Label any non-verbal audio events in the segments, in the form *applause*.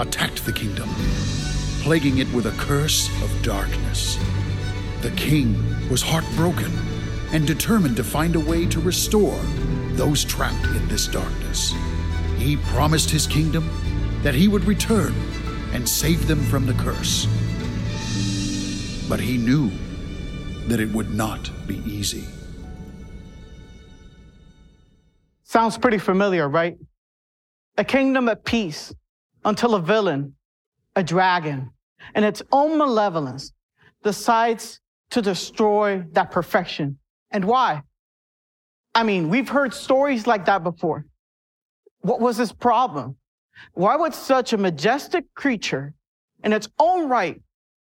attacked the kingdom, plaguing it with a curse of darkness. The king was heartbroken and determined to find a way to restore those trapped in this darkness. He promised his kingdom that he would return and save them from the curse. But he knew that it would not be easy. Sounds pretty familiar, right? A kingdom at peace until a villain, a dragon, in its own malevolence decides to destroy that perfection. And why? I mean, we've heard stories like that before. What was his problem? Why would such a majestic creature in its own right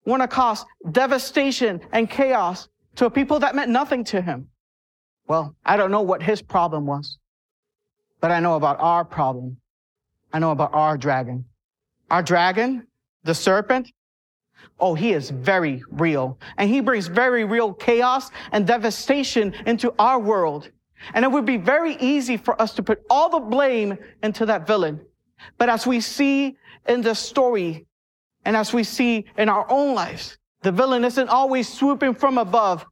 want to cause devastation and chaos to a people that meant nothing to him? Well, I don't know what his problem was, but I know about our problem. I know about our dragon. Our dragon, the serpent, oh, he is very real. And he brings very real chaos and devastation into our world. And it would be very easy for us to put all the blame into that villain. But as we see in the story, and as we see in our own lives, the villain isn't always swooping from above,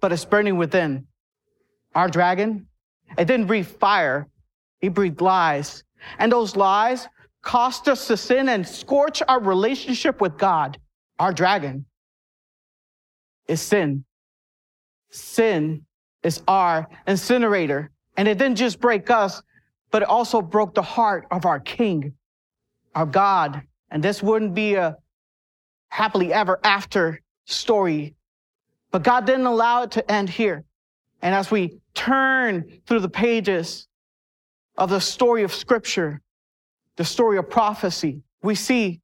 but it's burning within. Our dragon, it didn't breathe fire, it breathed lies. And those lies cost us to sin and scorch our relationship with God. Our dragon is sin. Sin is our incinerator. And it didn't just break us, but it also broke the heart of our King, our God. And this wouldn't be a happily ever after story. But God didn't allow it to end here. And as we turn through the pages of the story of scripture, the story of prophecy, we see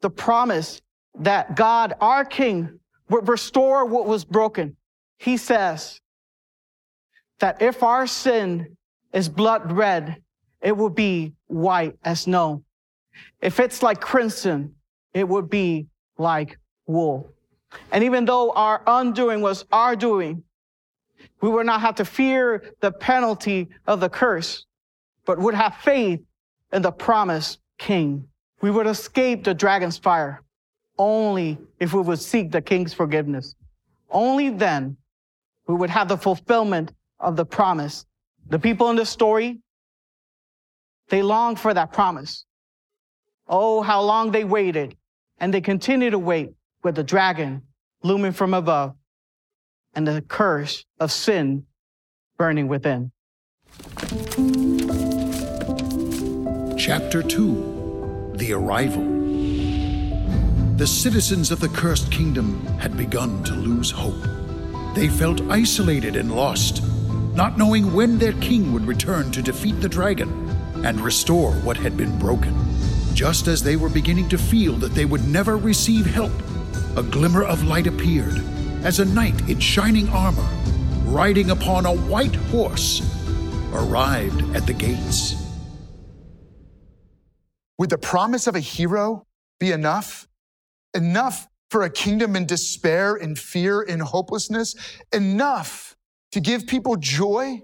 the promise that God, our King, would restore what was broken. He says that if our sin is blood red, it will be white as snow. If it's like crimson, it would be like wool. And even though our undoing was our doing, we would not have to fear the penalty of the curse, but would have faith in the promised king. We would escape the dragon's fire only if we would seek the king's forgiveness. Only then we would have the fulfillment of the promise. The people in this story, they long for that promise. Oh, how long they waited. And they continue to wait with the dragon looming from above and the curse of sin burning within. Chapter 2 The Arrival The citizens of the cursed kingdom had begun to lose hope. They felt isolated and lost, not knowing when their king would return to defeat the dragon and restore what had been broken. Just as they were beginning to feel that they would never receive help, a glimmer of light appeared as a knight in shining armor, riding upon a white horse, arrived at the gates. Would the promise of a hero be enough? Enough for a kingdom in despair, in fear, in hopelessness? Enough to give people joy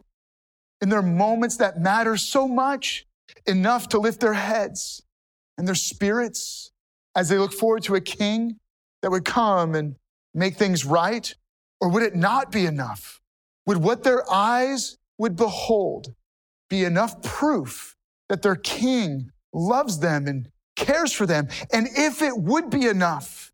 in their moments that matter so much? Enough to lift their heads and their spirits as they look forward to a king that would come and make things right? Or would it not be enough? Would what their eyes would behold be enough proof that their king loves them and cares for them. And if it would be enough,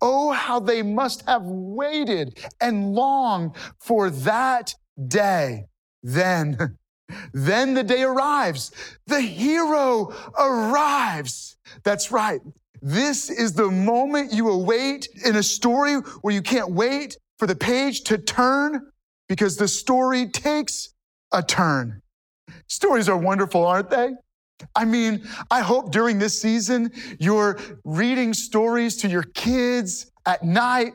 oh, how they must have waited and longed for that day. Then, *laughs* then the day arrives. The hero arrives. That's right. This is the moment you await in a story where you can't wait for the page to turn because the story takes a turn. Stories are wonderful, aren't they? I mean, I hope during this season you're reading stories to your kids at night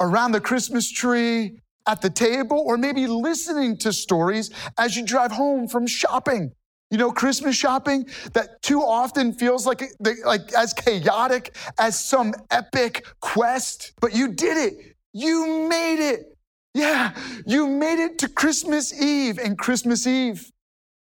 around the Christmas tree, at the table, or maybe listening to stories as you drive home from shopping. You know, Christmas shopping that too often feels like, like as chaotic as some epic quest, but you did it. You made it. Yeah, you made it to Christmas Eve. And Christmas Eve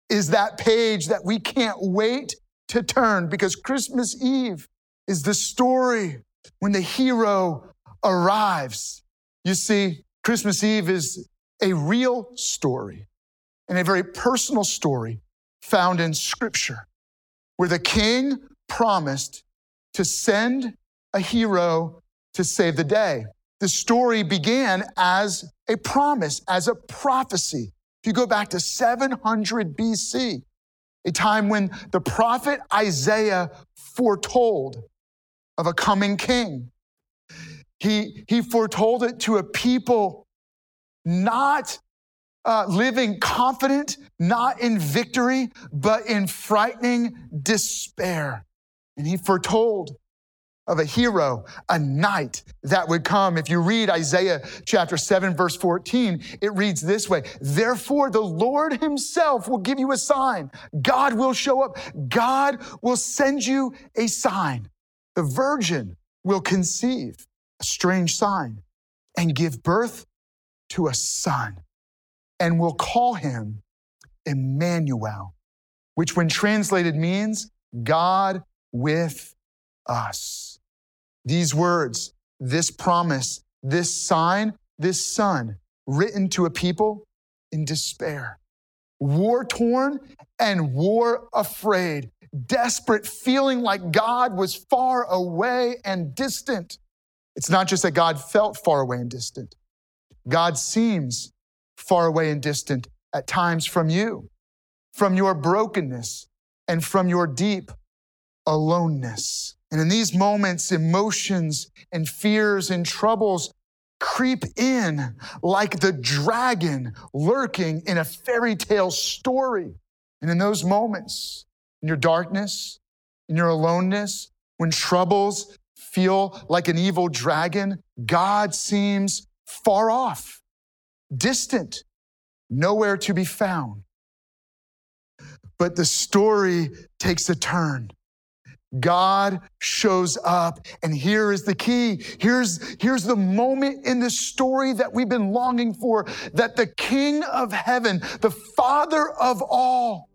is that page that we can't wait to turn because Christmas Eve is the story when the hero arrives. You see, Christmas Eve is a real story and a very personal story found in Scripture, where the king promised to send a hero to save the day. The story began as a promise, as a prophecy. If you go back to 700 BC, a time when the prophet Isaiah foretold of a coming king. He, he foretold it to a people not uh, living confident, not in victory, but in frightening despair. And he foretold of a hero, a knight that would come. If you read Isaiah chapter 7, verse 14, it reads this way Therefore, the Lord himself will give you a sign. God will show up. God will send you a sign. The virgin will conceive a strange sign and give birth to a son and will call him Emmanuel, which, when translated, means God with us. These words, this promise, this sign, this son, written to a people in despair, war torn and war afraid, desperate, feeling like God was far away and distant. It's not just that God felt far away and distant, God seems far away and distant at times from you, from your brokenness, and from your deep aloneness. And in these moments, emotions and fears and troubles creep in like the dragon lurking in a fairy tale story. And in those moments, in your darkness, in your aloneness, when troubles feel like an evil dragon, God seems far off distant, nowhere to be found. But the story takes a turn. God shows up, and here is the key. Here's, here's the moment in the story that we've been longing for that the King of heaven, the Father of all,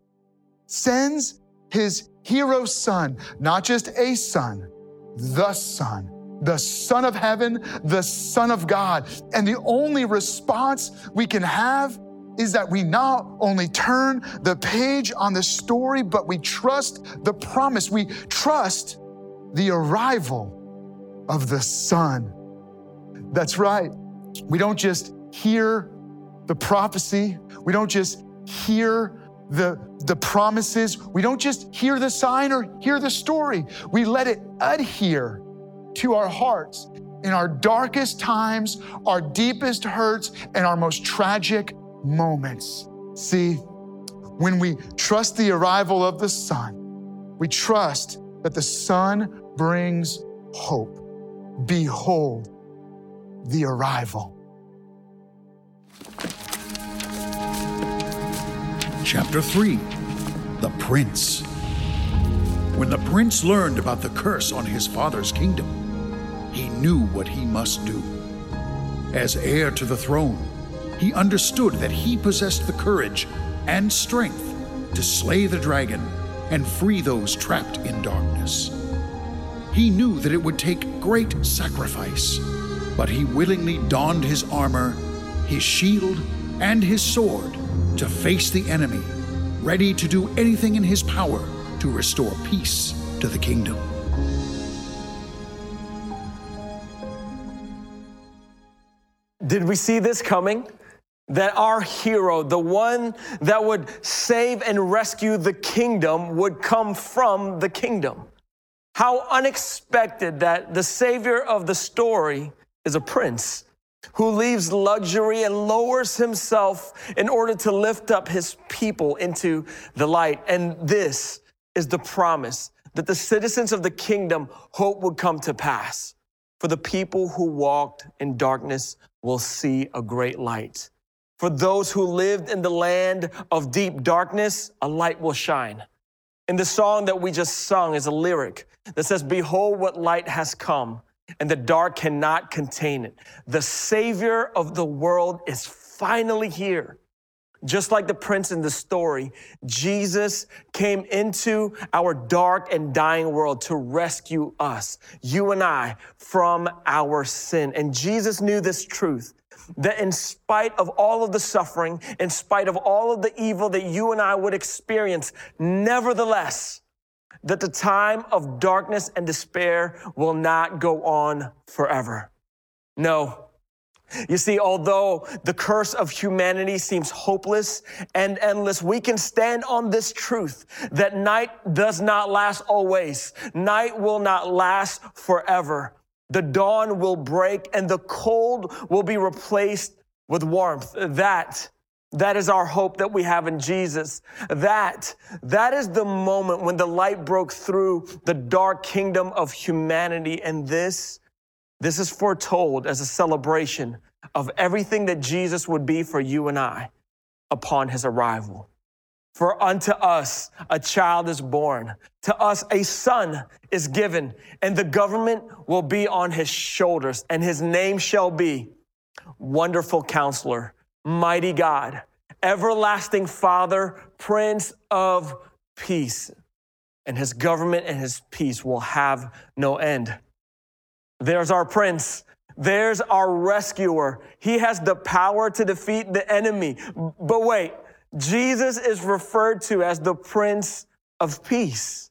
sends his hero son, not just a son, the Son the Son of heaven, the Son of God. And the only response we can have is that we not only turn the page on the story, but we trust the promise. We trust the arrival of the Son. That's right. We don't just hear the prophecy, we don't just hear the, the promises, we don't just hear the sign or hear the story. We let it adhere to our hearts in our darkest times, our deepest hurts, and our most tragic moments. See, when we trust the arrival of the Son, we trust that the Son brings hope. Behold the arrival. Chapter 3 The Prince. When the prince learned about the curse on his father's kingdom, he knew what he must do. As heir to the throne, he understood that he possessed the courage and strength to slay the dragon and free those trapped in darkness. He knew that it would take great sacrifice, but he willingly donned his armor, his shield, and his sword to face the enemy, ready to do anything in his power to restore peace to the kingdom. Did we see this coming? That our hero, the one that would save and rescue the kingdom, would come from the kingdom. How unexpected that the savior of the story is a prince who leaves luxury and lowers himself in order to lift up his people into the light. And this is the promise that the citizens of the kingdom hope would come to pass. For the people who walked in darkness will see a great light. For those who lived in the land of deep darkness, a light will shine. In the song that we just sung is a lyric that says, Behold, what light has come, and the dark cannot contain it. The Savior of the world is finally here. Just like the prince in the story, Jesus came into our dark and dying world to rescue us, you and I, from our sin. And Jesus knew this truth that in spite of all of the suffering, in spite of all of the evil that you and I would experience, nevertheless, that the time of darkness and despair will not go on forever. No, you see, although the curse of humanity seems hopeless and endless, we can stand on this truth that night does not last always. Night will not last forever. The dawn will break and the cold will be replaced with warmth. That that is our hope that we have in Jesus. That, that is the moment when the light broke through the dark kingdom of humanity. And this this is foretold as a celebration of everything that Jesus would be for you and I upon his arrival. For unto us a child is born, to us a son is given, and the government will be on his shoulders, and his name shall be Wonderful Counselor, Mighty God, Everlasting Father, Prince of Peace. And his government and his peace will have no end. There's our prince. There's our rescuer. He has the power to defeat the enemy. But wait, Jesus is referred to as the Prince of Peace.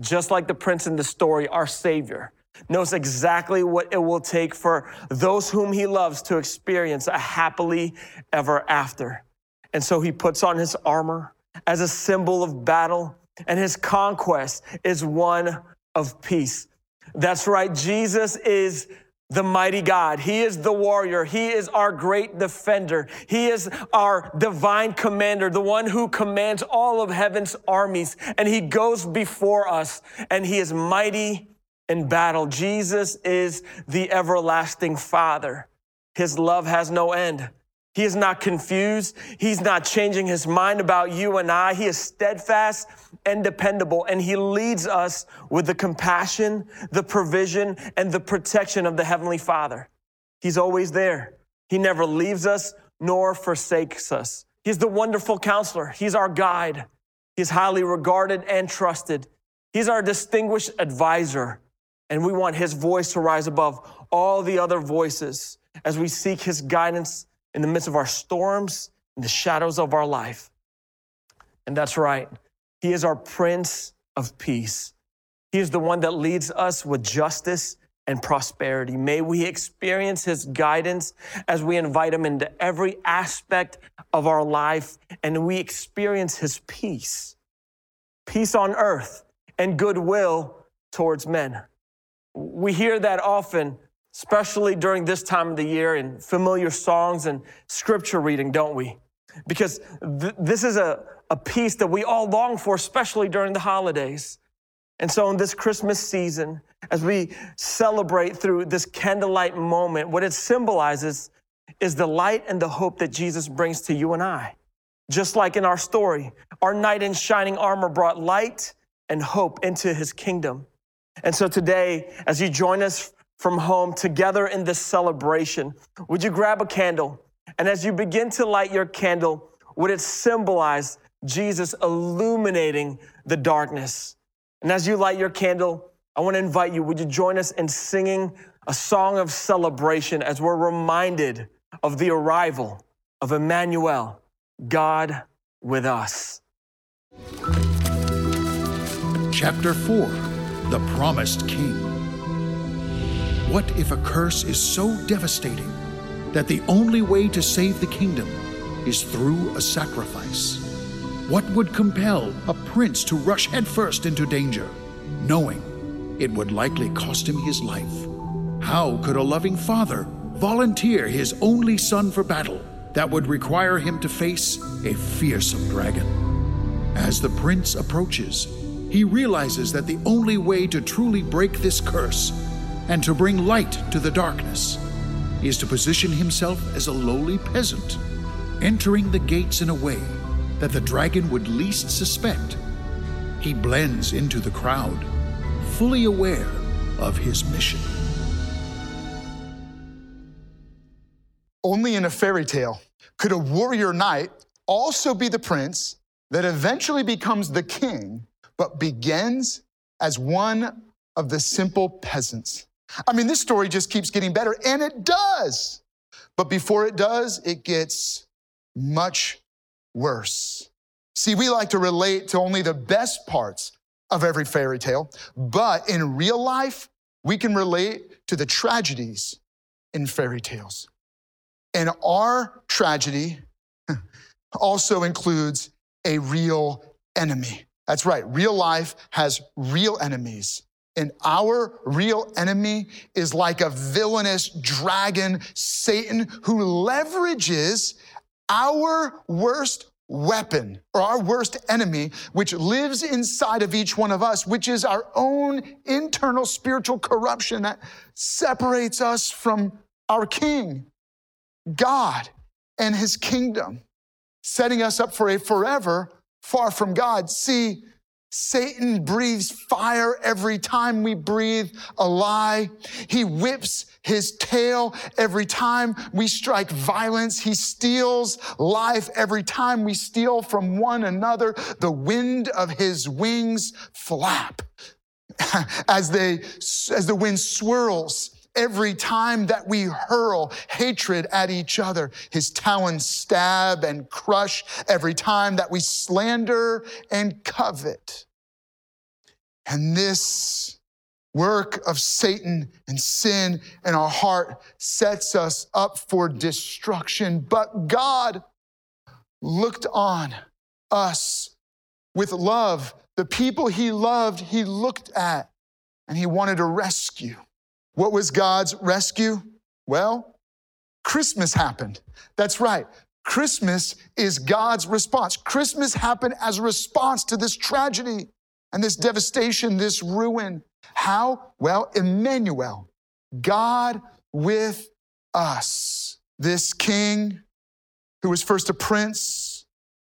Just like the prince in the story, our Savior knows exactly what it will take for those whom he loves to experience a happily ever after. And so he puts on his armor as a symbol of battle, and his conquest is one of peace. That's right. Jesus is the mighty God. He is the warrior. He is our great defender. He is our divine commander, the one who commands all of heaven's armies. And he goes before us and he is mighty in battle. Jesus is the everlasting Father. His love has no end. He is not confused. He's not changing his mind about you and I. He is steadfast and dependable, and he leads us with the compassion, the provision, and the protection of the Heavenly Father. He's always there. He never leaves us nor forsakes us. He's the wonderful counselor. He's our guide. He's highly regarded and trusted. He's our distinguished advisor. And we want his voice to rise above all the other voices as we seek his guidance in the midst of our storms, in the shadows of our life. And that's right. He is our Prince of Peace. He is the one that leads us with justice and prosperity. May we experience His guidance as we invite Him into every aspect of our life and we experience His peace. Peace on earth and goodwill towards men. We hear that often especially during this time of the year in familiar songs and scripture reading, don't we? Because th- this is a, a peace that we all long for, especially during the holidays. And so, in this Christmas season, as we celebrate through this candlelight moment, what it symbolizes is the light and the hope that Jesus brings to you and I. Just like in our story, our knight in shining armor brought light and hope into his kingdom. And so today, as you join us from home together in this celebration, would you grab a candle? And as you begin to light your candle, would it symbolize Jesus illuminating the darkness? And as you light your candle, I want to invite you, would you join us in singing a song of celebration as we're reminded of the arrival of Emmanuel, God with us? Chapter 4 The Promised King. What if a curse is so devastating that the only way to save the kingdom is through a sacrifice? What would compel a prince to rush headfirst into danger, knowing it would likely cost him his life? How could a loving father volunteer his only son for battle that would require him to face a fearsome dragon? As the prince approaches, he realizes that the only way to truly break this curse and to bring light to the darkness he is to position himself as a lowly peasant, entering the gates in a way that the dragon would least suspect. He blends into the crowd, fully aware of his mission. Only in a fairy tale could a warrior knight also be the prince that eventually becomes the king, but begins as one of the simple peasants. I mean, this story just keeps getting better, and it does. But before it does, it gets much worse. See, we like to relate to only the best parts of every fairy tale, but in real life, we can relate to the tragedies in fairy tales. And our tragedy *laughs* also includes a real enemy. That's right, real life has real enemies. And our real enemy is like a villainous dragon, Satan, who leverages our worst weapon or our worst enemy, which lives inside of each one of us, which is our own internal spiritual corruption that separates us from our King, God, and his kingdom, setting us up for a forever far from God. See, Satan breathes fire every time we breathe a lie. He whips his tail every time we strike violence. He steals life every time we steal from one another. The wind of his wings flap *laughs* as they, as the wind swirls every time that we hurl hatred at each other. His talons stab and crush every time that we slander and covet. And this work of Satan and sin in our heart sets us up for destruction. But God looked on us with love. The people he loved, he looked at and he wanted to rescue. What was God's rescue? Well, Christmas happened. That's right. Christmas is God's response. Christmas happened as a response to this tragedy and this devastation, this ruin. How? Well, Emmanuel, God with us. This king, who was first a prince,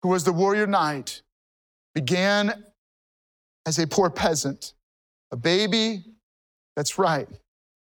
who was the warrior knight, began as a poor peasant, a baby. That's right.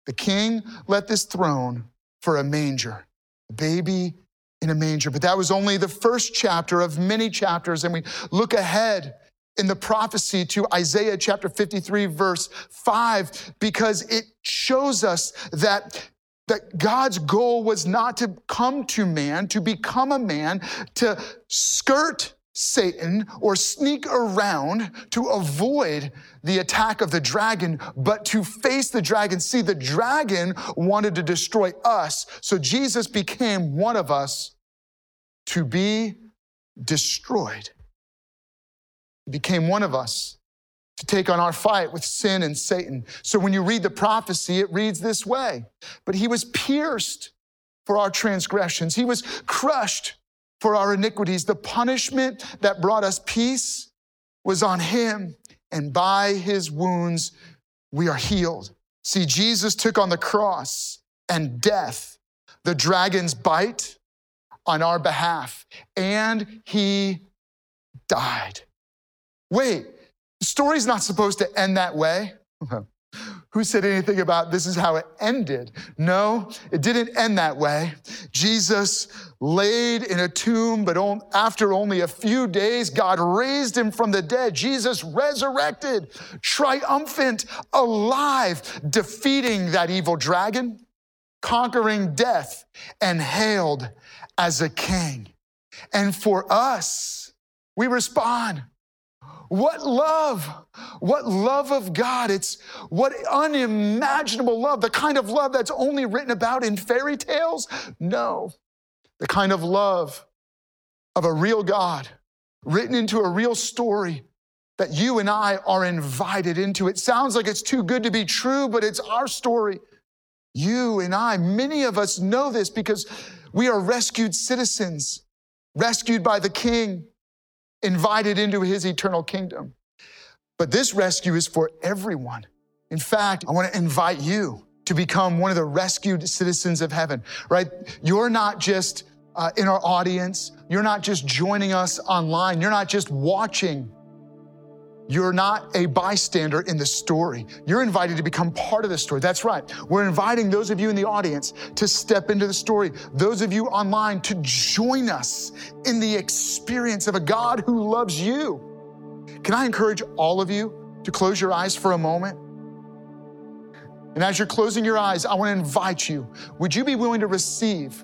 The king let this throne for a manger, a baby in a manger. But that was only the first chapter of many chapters. And we look ahead in the prophecy to Isaiah chapter 53, verse 5, because it shows us that, that God's goal was not to come to man, to become a man, to skirt Satan or sneak around to avoid the attack of the dragon, but to face the dragon. See, the dragon wanted to destroy us, so Jesus became one of us to be destroyed. He became one of us to take on our fight with sin and Satan. So when you read the prophecy, it reads this way But he was pierced for our transgressions, he was crushed for our iniquities. The punishment that brought us peace was on him, and by his wounds we are healed. See, Jesus took on the cross and death, the dragon's bite on our behalf, and he died. Wait, the story's not supposed to end that way. *laughs* Who said anything about this is how it ended? No, it didn't end that way. Jesus laid in a tomb, but after only a few days, God raised him from the dead. Jesus resurrected, triumphant, alive, defeating that evil dragon, conquering death, and hailed as a king. And for us, we respond what love, what love of God. It's what unimaginable love, the kind of love that's only written about in fairy tales. No, the kind of love of a real God written into a real story that you and I are invited into. It sounds like it's too good to be true, but it's our story. You and I, many of us know this because we are rescued citizens, rescued by the King invited into his eternal kingdom. But this rescue is for everyone. In fact, I want to invite you to become one of the rescued citizens of heaven, right? You're not just uh, in our audience, you're not just joining us online, you're not just watching. You're not a bystander in the story. You're invited to become part of the story. That's right. We're inviting those of you in the audience to step into the story, those of you online to join us in the experience of a God who loves you. Can I encourage all of you to close your eyes for a moment? And as you're closing your eyes, I want to invite you would you be willing to receive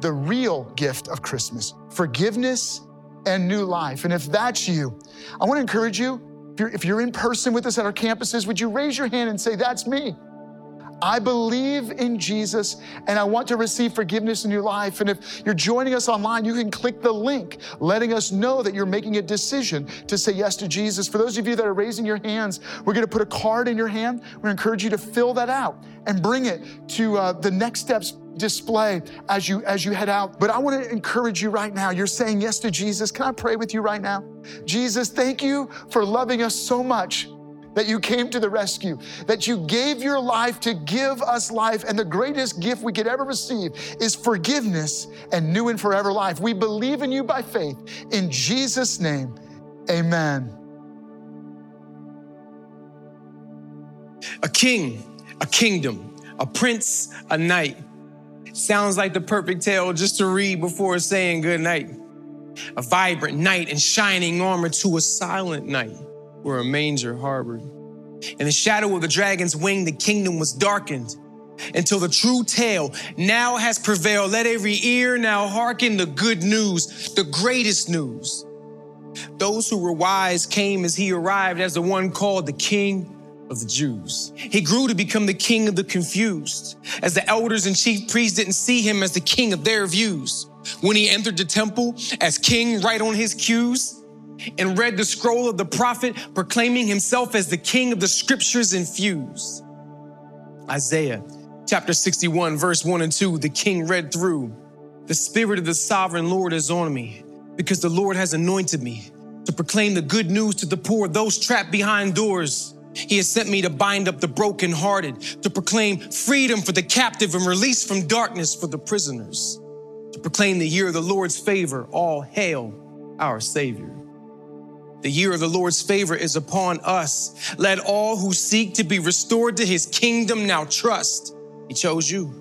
the real gift of Christmas forgiveness and new life? And if that's you, I want to encourage you if you're, if you're in person with us at our campuses, would you raise your hand and say, That's me? I believe in Jesus and I want to receive forgiveness in your life. And if you're joining us online, you can click the link letting us know that you're making a decision to say yes to Jesus. For those of you that are raising your hands, we're going to put a card in your hand. We're going to encourage you to fill that out and bring it to uh, the next steps display as you as you head out but i want to encourage you right now you're saying yes to jesus can i pray with you right now jesus thank you for loving us so much that you came to the rescue, that you gave your life to give us life. And the greatest gift we could ever receive is forgiveness and new and forever life. We believe in you by faith. In Jesus' name, amen. A king, a kingdom, a prince, a knight. Sounds like the perfect tale just to read before saying good night. A vibrant knight in shining armor to a silent night where a manger harbored. In the shadow of the dragon's wing, the kingdom was darkened until the true tale now has prevailed. Let every ear now hearken the good news, the greatest news. Those who were wise came as he arrived as the one called the King of the Jews. He grew to become the king of the confused, as the elders and chief priests didn't see him as the king of their views. When he entered the temple as king right on his cues, and read the scroll of the prophet proclaiming himself as the king of the scriptures infused. Isaiah chapter 61, verse 1 and 2, the king read through The Spirit of the sovereign Lord is on me because the Lord has anointed me to proclaim the good news to the poor, those trapped behind doors. He has sent me to bind up the brokenhearted, to proclaim freedom for the captive and release from darkness for the prisoners, to proclaim the year of the Lord's favor. All hail our Savior. The year of the Lord's favor is upon us. Let all who seek to be restored to his kingdom now trust. He chose you.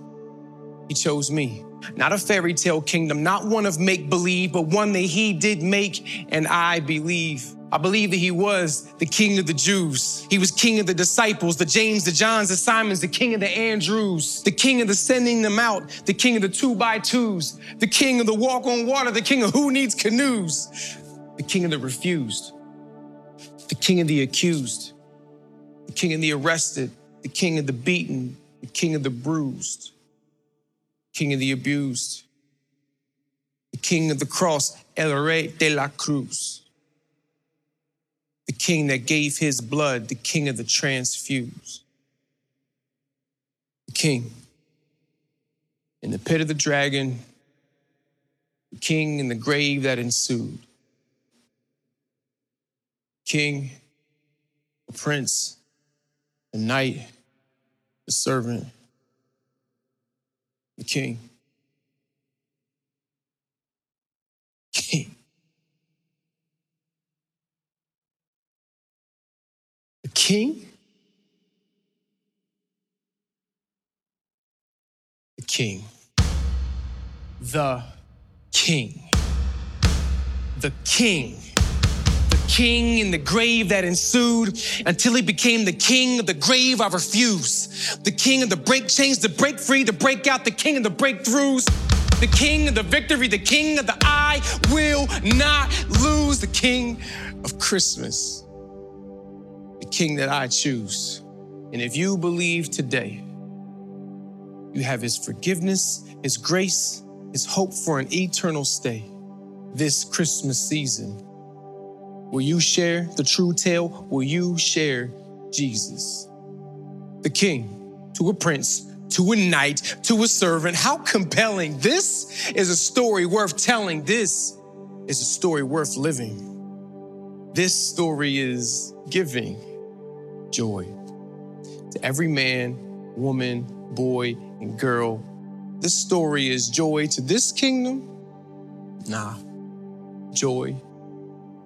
He chose me. Not a fairy tale kingdom, not one of make believe, but one that he did make, and I believe. I believe that he was the king of the Jews. He was king of the disciples, the James, the Johns, the Simons, the king of the Andrews, the king of the sending them out, the king of the two by twos, the king of the walk on water, the king of who needs canoes, the king of the refused, the king of the accused, the king of the arrested, the king of the beaten, the king of the bruised, king of the abused, the king of the cross, El Rey de la Cruz, the king that gave his blood, the king of the transfused, the king. In the pit of the dragon, the king in the grave that ensued king, a prince, a knight, a servant, the king. King. The king? The king. The king. The king king in the grave that ensued until he became the king of the grave I refuse. The king of the break chains, the break free, the break out, the king of the breakthroughs. The king of the victory, the king of the I will not lose, the king of Christmas, the king that I choose. And if you believe today, you have his forgiveness, his grace, his hope for an eternal stay this Christmas season. Will you share the true tale? Will you share Jesus? The king to a prince, to a knight, to a servant. How compelling. This is a story worth telling. This is a story worth living. This story is giving joy to every man, woman, boy, and girl. This story is joy to this kingdom. Nah, joy